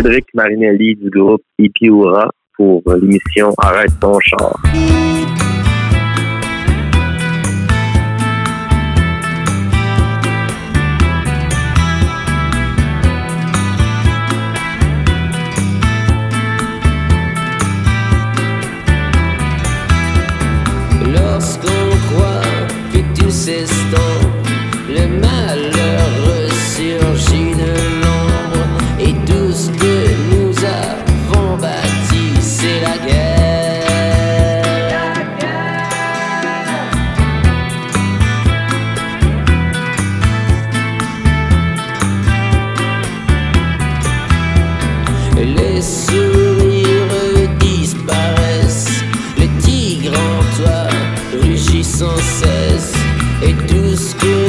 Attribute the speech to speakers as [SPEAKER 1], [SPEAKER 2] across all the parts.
[SPEAKER 1] Cédric Marinelli du groupe Ipiura pour l'émission Arrête ton char. et tout ce que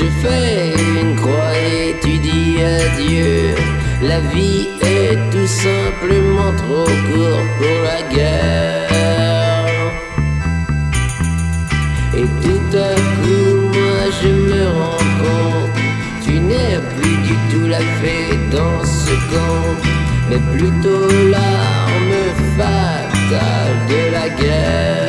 [SPEAKER 1] Je fais une croix et tu dis adieu. La vie est tout simplement trop courte pour la guerre. Et tout à coup, moi je me rends compte, tu n'es plus du tout la fée dans ce camp, mais plutôt l'arme fatale de la guerre.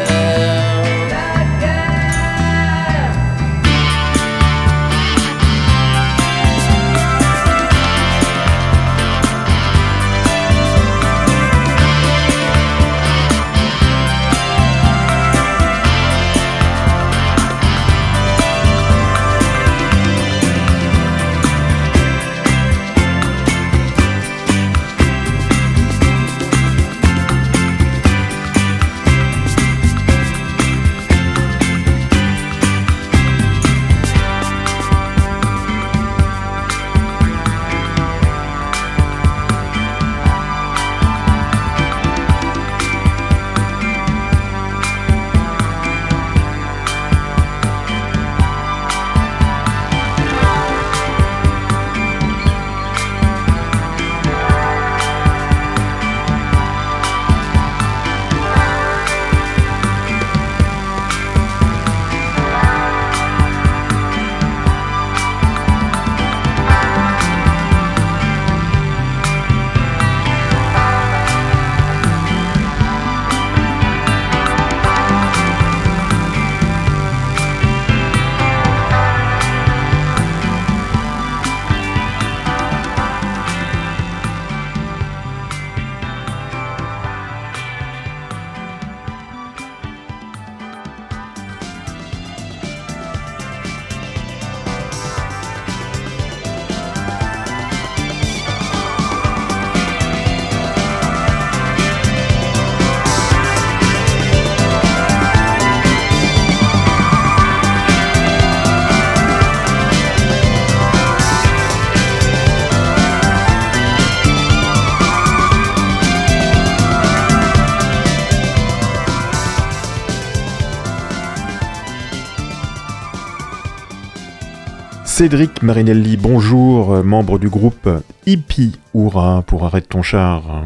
[SPEAKER 2] Cédric Marinelli, bonjour, euh, membre du groupe Hippie Oura pour Arrête ton char.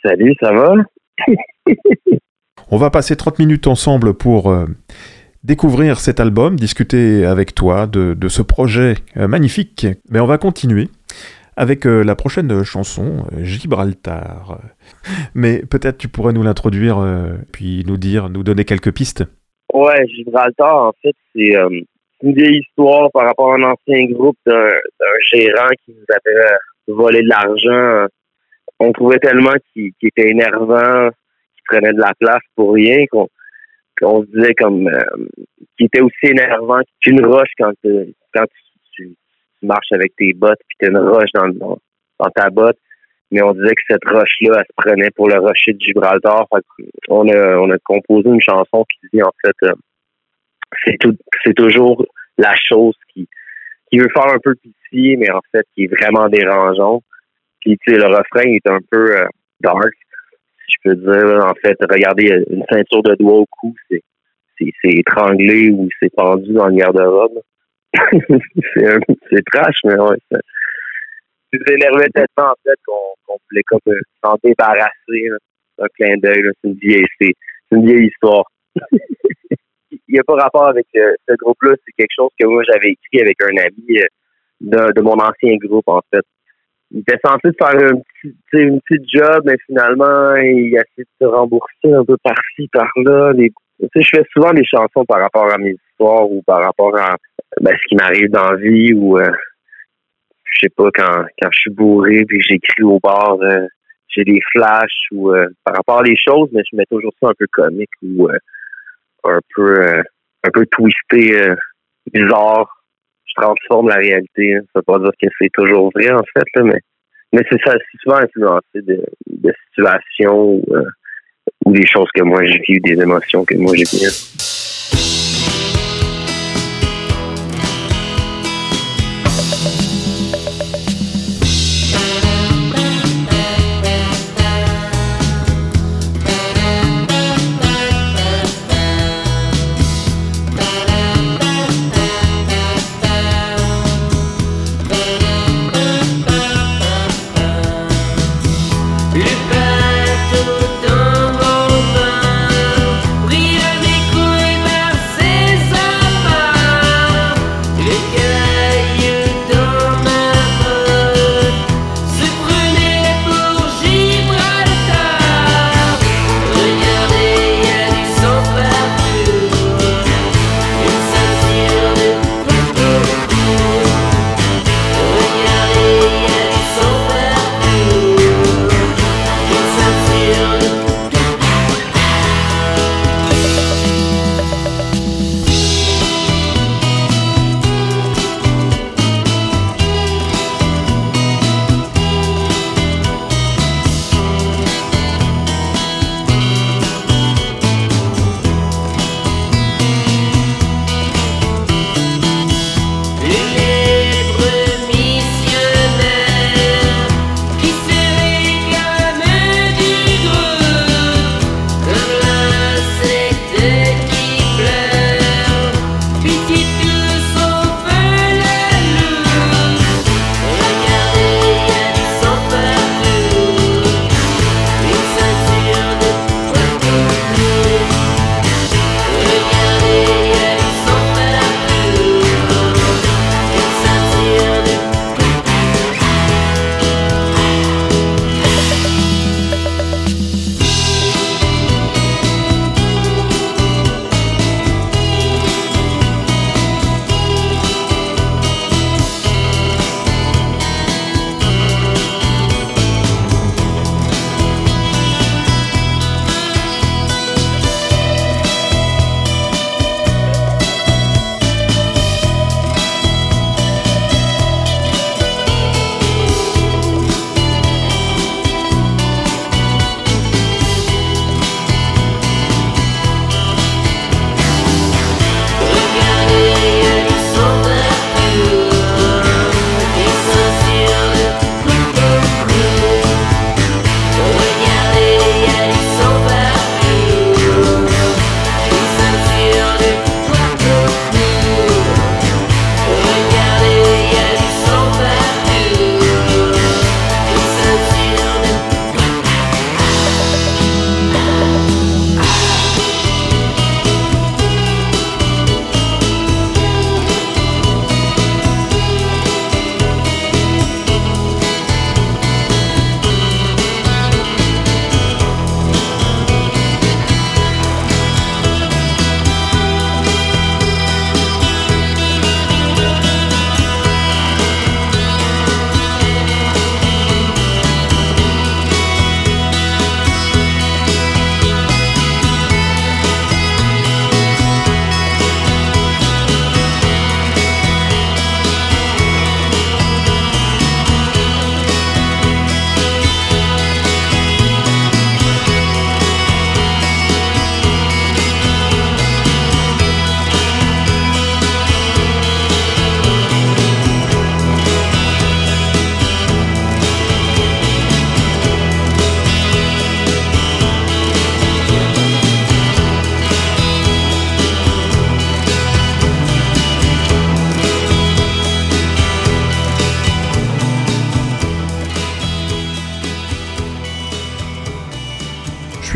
[SPEAKER 1] Salut, ça va
[SPEAKER 2] On va passer 30 minutes ensemble pour euh, découvrir cet album, discuter avec toi de, ce projet euh, magnifique. Mais on va continuer avec la prochaine chanson, Gibraltar. Mais peut-être tu pourrais nous l'introduire, puis nous dire, nous donner quelques pistes.
[SPEAKER 1] Ouais, Gibraltar, en fait, c'est
[SPEAKER 3] une vieille histoire par rapport à un ancien groupe d'un gérant qui nous avait volé de l'argent. On trouvait tellement qu'il était énervant, qu'il prenait de la place pour rien qu'on se disait comme euh, qu'il était aussi énervant qu'une roche quand, quand tu, marches avec tes bottes puis tu as une roche dans, dans, ta botte. Mais on disait que cette roche-là, elle se prenait pour le rocher de Gibraltar. on a, on a composé une chanson qui dit en fait euh, c'est tout c'est toujours la chose qui, qui veut faire un peu pitié, mais en fait qui est vraiment dérangeant. Puis tu sais, le refrain est un peu euh, dark, si je peux dire. En fait, regardez une ceinture de doigts au cou, c'est c'est étranglé ou c'est pendu dans le garde-robe. c'est trash, mais ouais. Ça énervait tellement en fait qu'on voulait comme euh, s'en débarrasser. Un clin d'œil, c'est une vieille, c'est une vieille histoire. il n'y a pas rapport avec euh, ce groupe-là. C'est quelque chose que moi, j'avais écrit avec un ami euh, de, mon ancien groupe, en fait. Il était censé faire un petit, une petite job, mais finalement, il a essayé de se rembourser un peu par-ci, par-là. je fais souvent des chansons par rapport à mes histoires ou par rapport à ben, ce qui m'arrive dans la vie ou euh, je sais pas quand quand je suis bourré puis j'écris au bar j'ai des flashs ou par rapport à les choses mais je mets toujours ça un peu comique ou un peu euh, un peu twisté, euh, bizarre. Je transforme la réalité. Hein. Ça veut pas dire que c'est toujours vrai en fait, là, mais mais c'est ça, c'est souvent influencé de, de situations ou, euh, ou des choses que moi j'ai vécues, des émotions que moi j'ai vécues.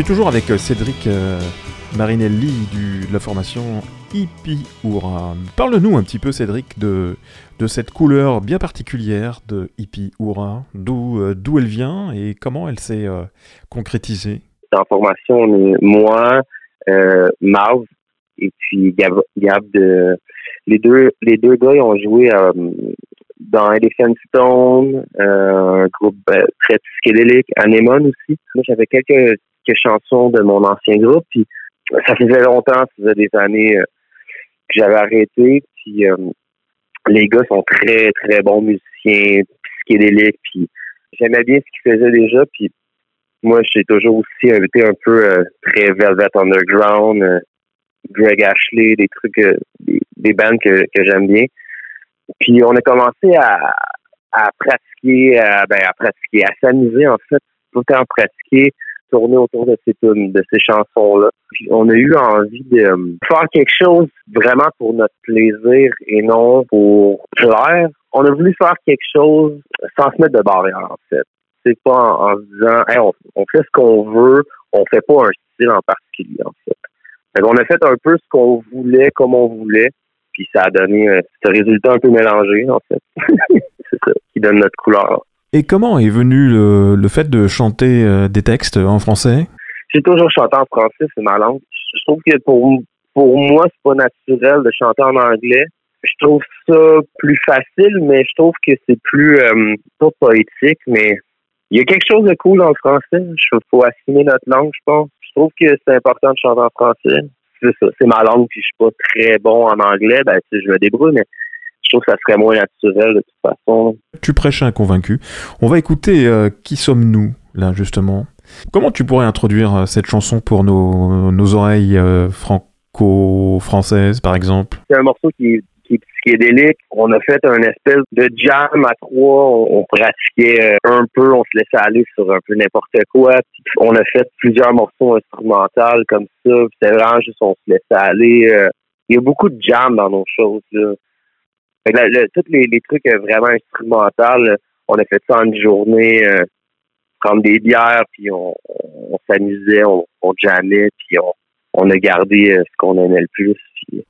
[SPEAKER 2] Suis toujours avec euh, Cédric euh, Marinelli de la formation Hippie-Oura. Parle-nous un petit peu, Cédric, de, de cette couleur bien particulière de Hippie-Oura, d'où euh, d'où elle vient et comment elle s'est concrétisée?
[SPEAKER 3] En formation, moi, Marv et puis Gab, Gab de, les deux les deux gars ils ont joué dans Elephant Stone, un groupe très psychédélique, Anemone aussi. Moi, j'avais quelques chansons de mon ancien groupe. Puis ça faisait longtemps, ça faisait des années euh, que j'avais arrêté. Puis euh, les gars sont très, très bons musiciens, psychédéliques. Puis j'aimais bien ce qu'ils faisaient déjà. Puis moi, j'ai toujours aussi été un peu euh, très Velvet Underground, Greg Ashley, des trucs, des, des, bands que, j'aime bien. Puis on a commencé à, à pratiquer, à, ben, à pratiquer, à s'amuser en fait, tout temps pratiquer tourner autour de ces de ces chansons-là. On a eu envie de euh, faire quelque chose vraiment pour notre plaisir et non pour plaire. On a voulu faire quelque chose sans se mettre de barrière, en fait. C'est pas en, se disant, on, fait ce qu'on veut, on fait pas un style en particulier, en fait. on a fait un peu ce qu'on voulait, comme on voulait, puis ça a donné euh, ce résultat un peu mélangé, en fait. C'est ça qui donne notre couleur.
[SPEAKER 2] Et comment est venu le, fait de chanter euh, des textes en français?
[SPEAKER 3] J'ai toujours chanté en français, c'est ma langue. Je trouve que pour, pour moi, c'est pas naturel de chanter en anglais. Je trouve ça plus facile, mais je trouve que c'est plus, euh, pas poétique, mais il y a quelque chose de cool en français. Il faut assumer notre langue, je pense. Je trouve que c'est important de chanter en français. C'est ça, c'est ma langue, puis je suis pas très bon en anglais. Ben, je me débrouille, mais je trouve que ça serait moins naturel de toute façon.
[SPEAKER 2] Tu prêches un convaincu. On va écouter euh, Qui sommes-nous, là, justement? Comment tu pourrais introduire euh, cette chanson pour nos, nos oreilles euh, franco-françaises, par exemple?
[SPEAKER 3] C'est un morceau qui est, qui est. On a fait un espèce de jam à trois. On, pratiquait un peu, on se laissait aller sur un peu n'importe quoi. on a fait plusieurs morceaux instrumentaux comme ça. C'est vraiment juste on se laissait aller. il y a beaucoup de jam dans nos choses. Là tous les, trucs euh, vraiment instrumentaux, on a fait ça en une journée, euh, prendre des bières, puis on, s'amusait, on, on jammait, puis on, a gardé euh, ce qu'on aimait le plus, puis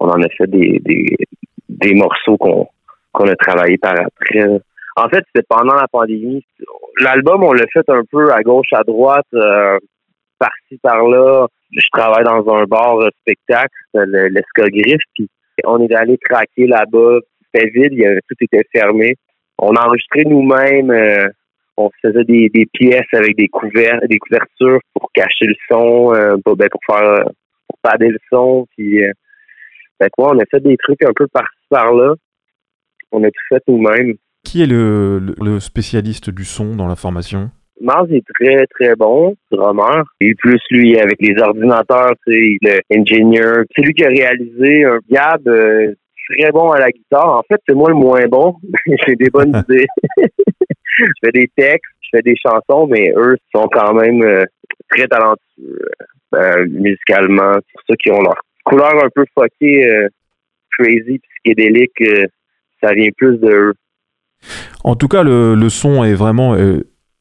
[SPEAKER 3] on en a fait des, des, morceaux qu'on a travaillé par après. En fait, c'était pendant la pandémie. L'album, on l'a fait un peu à gauche, à droite, par-ci, par-là. Je travaille dans un bar spectacle, l'Escogriffe, puis on est allé craquer là-bas. C'était vide, tout était fermé. On enregistrait nous-mêmes. Euh, on faisait des, pièces avec des des couvertures pour cacher le son, euh, ben, pour, faire pour pader le son. Puis, euh, on a fait des trucs un peu par-ci par-là. On a tout fait nous-mêmes.
[SPEAKER 2] Qui est le, spécialiste du son dans la formation?
[SPEAKER 3] Mars est très, très bon, drummer. Et plus lui, avec les ordinateurs, tu sais, il est ingénieur. C'est lui qui a réalisé un Gab euh, très bon à la guitare. En fait, c'est moi le moins bon. J'ai des bonnes idées. je fais des textes, je fais des chansons, mais eux sont quand même euh, très talentueux euh, musicalement. C'est pour ça qu'ils ont leur couleur un peu fuckée, crazy, psychédélique. ça vient plus de eux.
[SPEAKER 2] En tout cas, le, le son est vraiment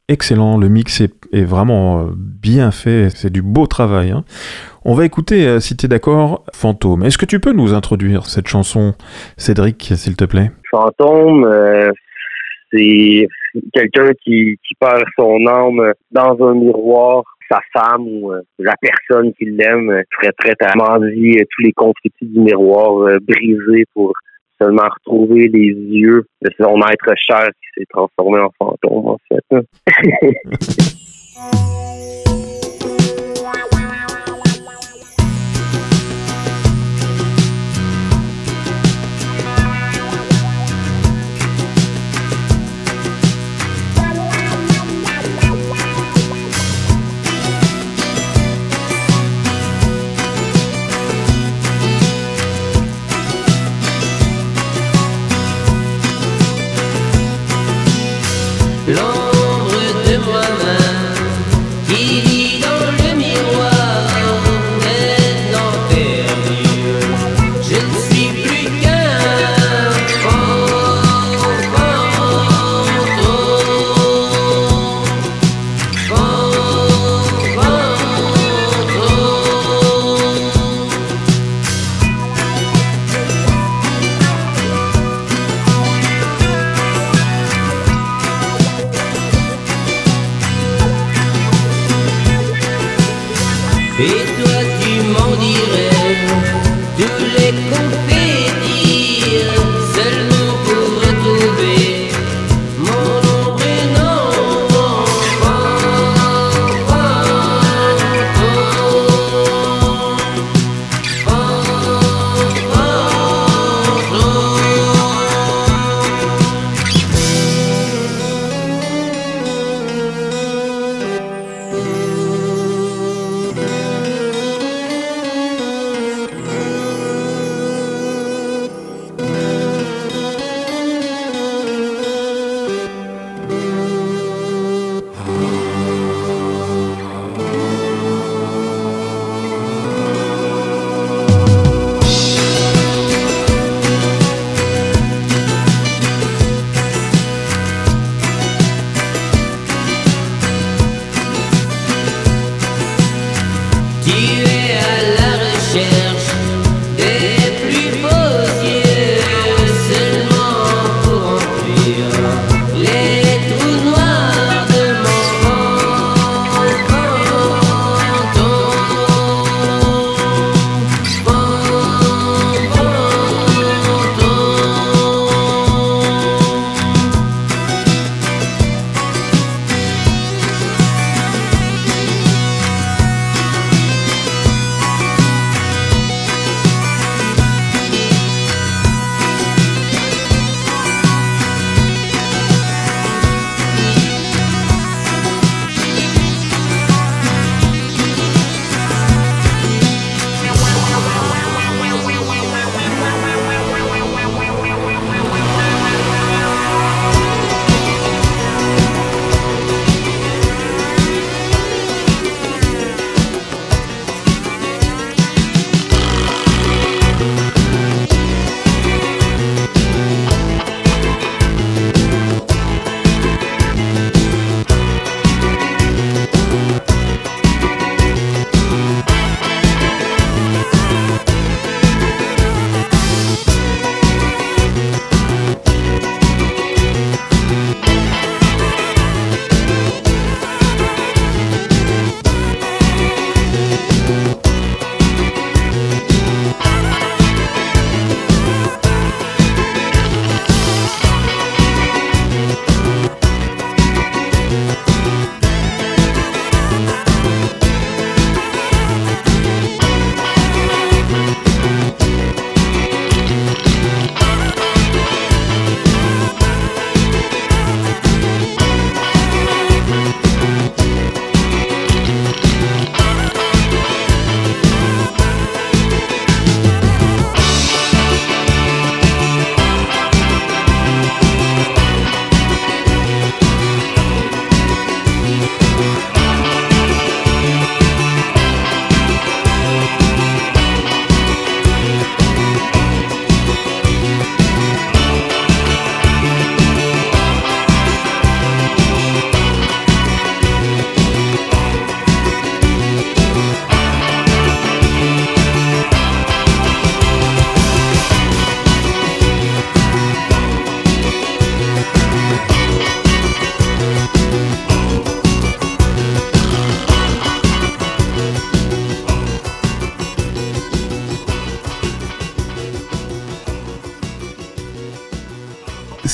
[SPEAKER 2] excellent, le mix est, vraiment euh, bien fait, c'est du beau travail. Hein. On va écouter, euh, si tu es d'accord, Fantôme. Est-ce que tu peux nous introduire cette chanson, Cédric, s'il te plaît?
[SPEAKER 3] Fantôme, euh, c'est quelqu'un qui, perd son âme dans un miroir. Sa femme ou la personne qui l'aime serait prête à mendier tous les confettis du miroir brisés pour seulement retrouver les yeux de son être cher qui s'est transformé en fantôme, en fait.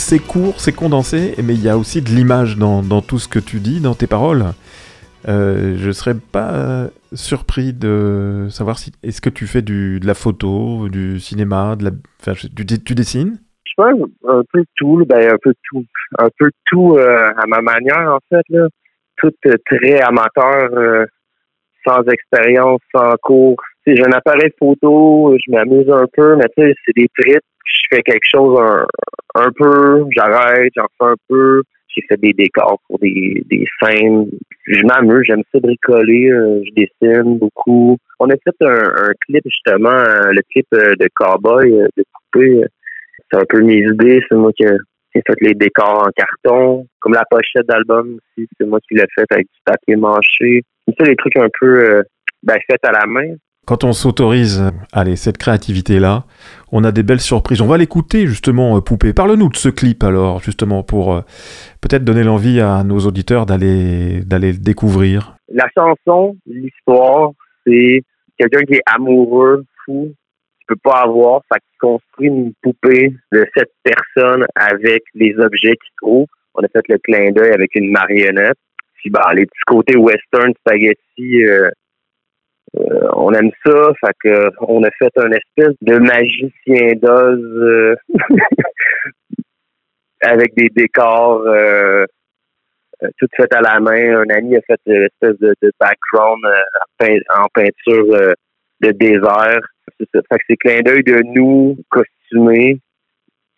[SPEAKER 2] c'est court, c'est condensé, mais il y a aussi de l'image dans, tout ce que tu dis, dans tes paroles. Euh, je serais pas surpris de savoir si est-ce que tu fais de la photo, du cinéma, de la, enfin, tu, tu dessines?
[SPEAKER 3] Un, peu tout, ben un peu tout, un peu tout euh, à ma manière en fait là, tout euh, très amateur, euh, sans expérience, sans cours. J'ai un appareil photo, je m'amuse un peu, mais tu sais c'est des trips. Je fais quelque chose un, un peu, j'arrête, j'en fais un peu j'ai fait des décors pour des, des scènes. Je m'amuse, j'aime ça bricoler, euh, je dessine beaucoup. On a fait un, clip justement, euh, le clip euh, de Cowboy, de coupé. C'est un peu mes idées, c'est moi qui ai fait les décors en carton. Comme la pochette d'album aussi, c'est moi qui l'ai fait avec du papier mâché. C'est ça, les trucs un peu ben, faits à la main.
[SPEAKER 2] Quand on s'autorise, allez, cette créativité-là, on a des belles surprises. On va l'écouter justement, euh, Poupée. Parle-nous de ce clip alors, justement, pour euh, peut-être donner l'envie à nos auditeurs d'aller d'aller le découvrir.
[SPEAKER 3] La chanson, l'histoire, c'est quelqu'un qui est amoureux, fou, qui peut pas avoir, ça construit une poupée de cette personne avec les objets qu'il trouve. On a fait le clin d'œil avec une marionnette. Puis bah, les petits côtés western spaghetti euh, euh, on aime ça, fait que on a fait un espèce de magicien d'Oz euh, avec des décors euh, tout fait à la main. Un ami a fait une espèce de, background en peinture de désert. Fait que c'est clin d'œil de nous costumés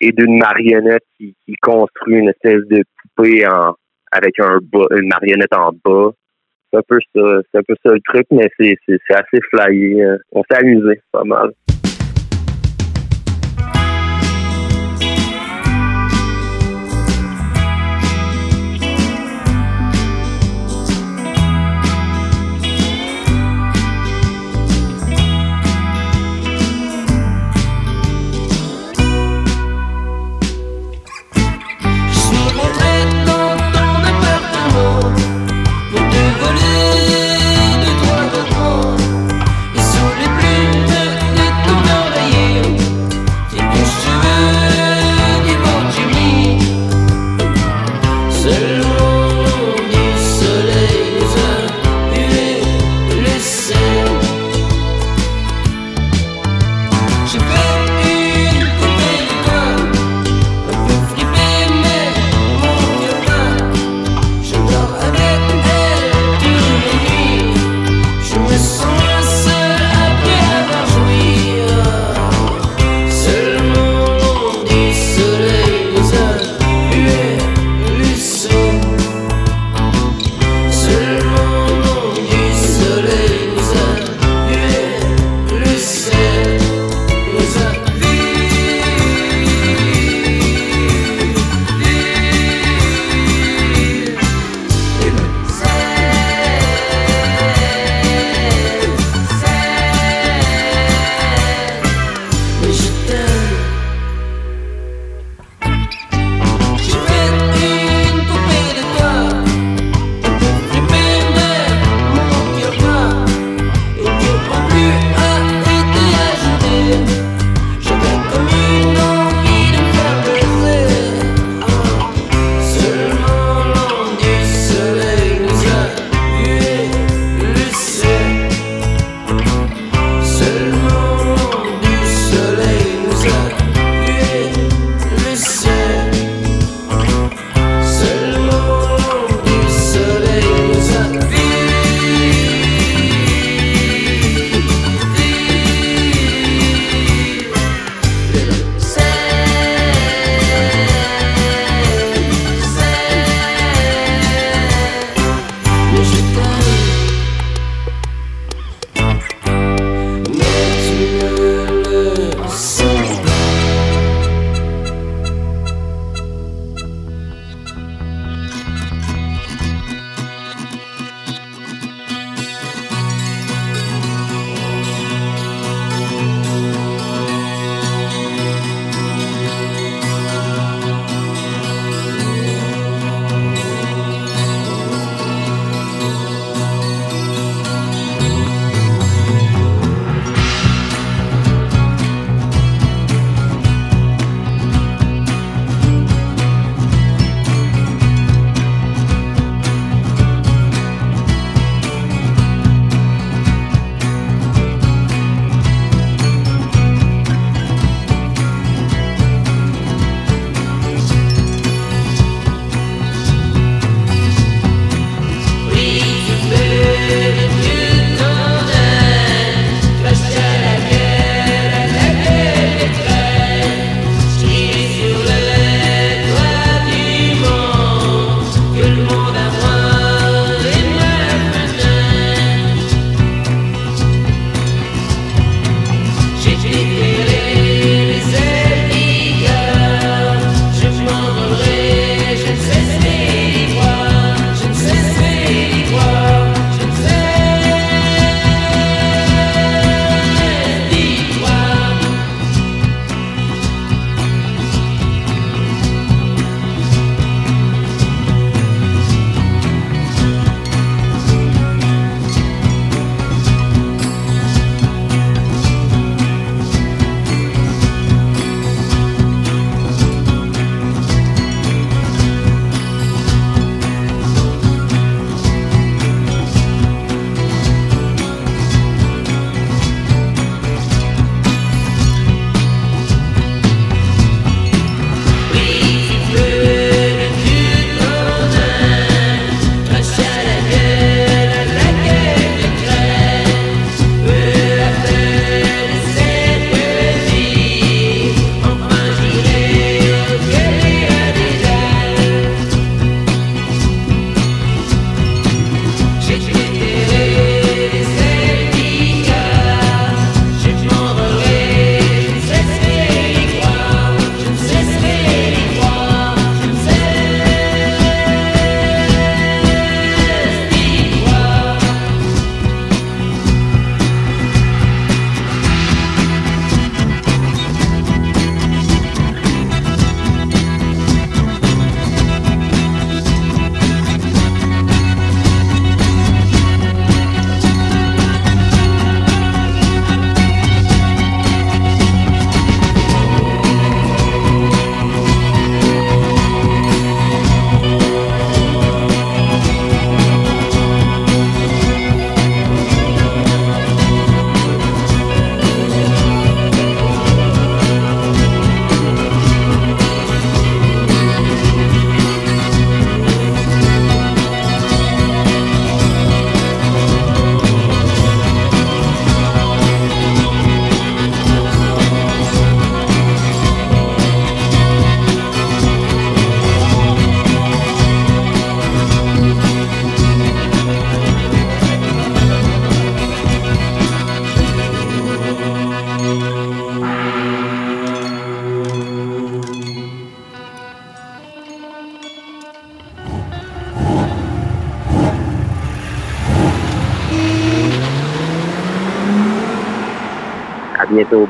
[SPEAKER 3] et d'une marionnette qui, construit une espèce de poupée avec un une marionnette en bas c'est un peu ça, c'est un peu ça le truc, mais c'est, c'est, c'est assez flyé. Hein. On s'est amusé pas mal.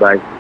[SPEAKER 3] Bye.